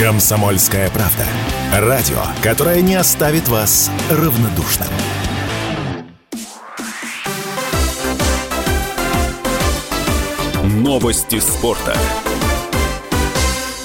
Комсомольская правда. Радио, которое не оставит вас равнодушным. Новости спорта.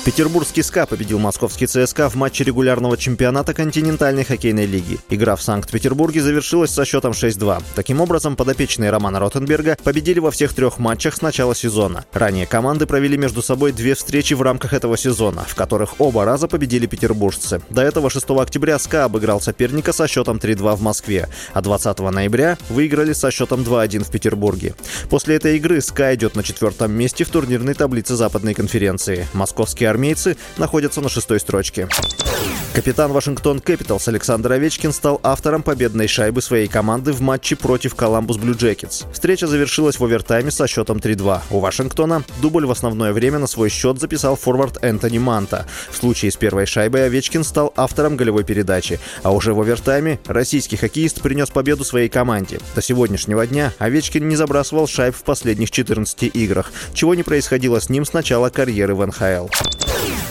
Петербургский СКА победил московский ЦСКА в матче регулярного чемпионата континентальной хоккейной лиги. Игра в Санкт-Петербурге завершилась со счетом 6-2. Таким образом, подопечные Романа Ротенберга победили во всех трех матчах с начала сезона. Ранее команды провели между собой две встречи в рамках этого сезона, в которых оба раза победили петербуржцы. До этого 6 октября СКА обыграл соперника со счетом 3-2 в Москве, а 20 ноября выиграли со счетом 2-1 в Петербурге. После этой игры СКА идет на четвертом месте в турнирной таблице Западной конференции. Московский армейцы находятся на шестой строчке. Капитан Вашингтон Кэпиталс Александр Овечкин стал автором победной шайбы своей команды в матче против Коламбус Блю Джекетс. Встреча завершилась в овертайме со счетом 3-2. У Вашингтона дубль в основное время на свой счет записал форвард Энтони Манта. В случае с первой шайбой Овечкин стал автором голевой передачи, а уже в овертайме российский хоккеист принес победу своей команде. До сегодняшнего дня Овечкин не забрасывал шайб в последних 14 играх, чего не происходило с ним с начала карьеры в НХЛ.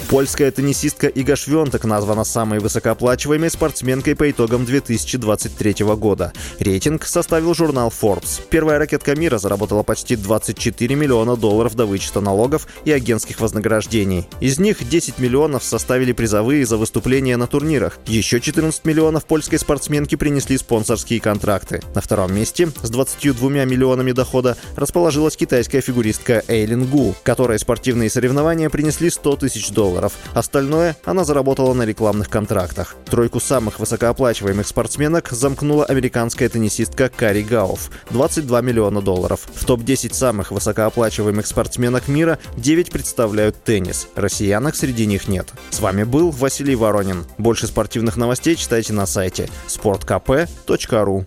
Польская теннисистка Ига Швентек названа самой высокооплачиваемой спортсменкой по итогам 2023 года. Рейтинг составил журнал Forbes. Первая ракетка мира заработала почти 24 миллиона долларов до вычета налогов и агентских вознаграждений. Из них 10 миллионов составили призовые за выступления на турнирах. Еще 14 миллионов польской спортсменки принесли спонсорские контракты. На втором месте с 22 миллионами дохода расположилась китайская фигуристка Эйлин Гу, которой спортивные соревнования принесли 100 тысяч долларов долларов. Остальное она заработала на рекламных контрактах. Тройку самых высокооплачиваемых спортсменок замкнула американская теннисистка Кари Гауф – 22 миллиона долларов. В топ-10 самых высокооплачиваемых спортсменок мира 9 представляют теннис. Россиянок среди них нет. С вами был Василий Воронин. Больше спортивных новостей читайте на сайте sportkp.ru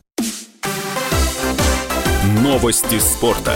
Новости спорта.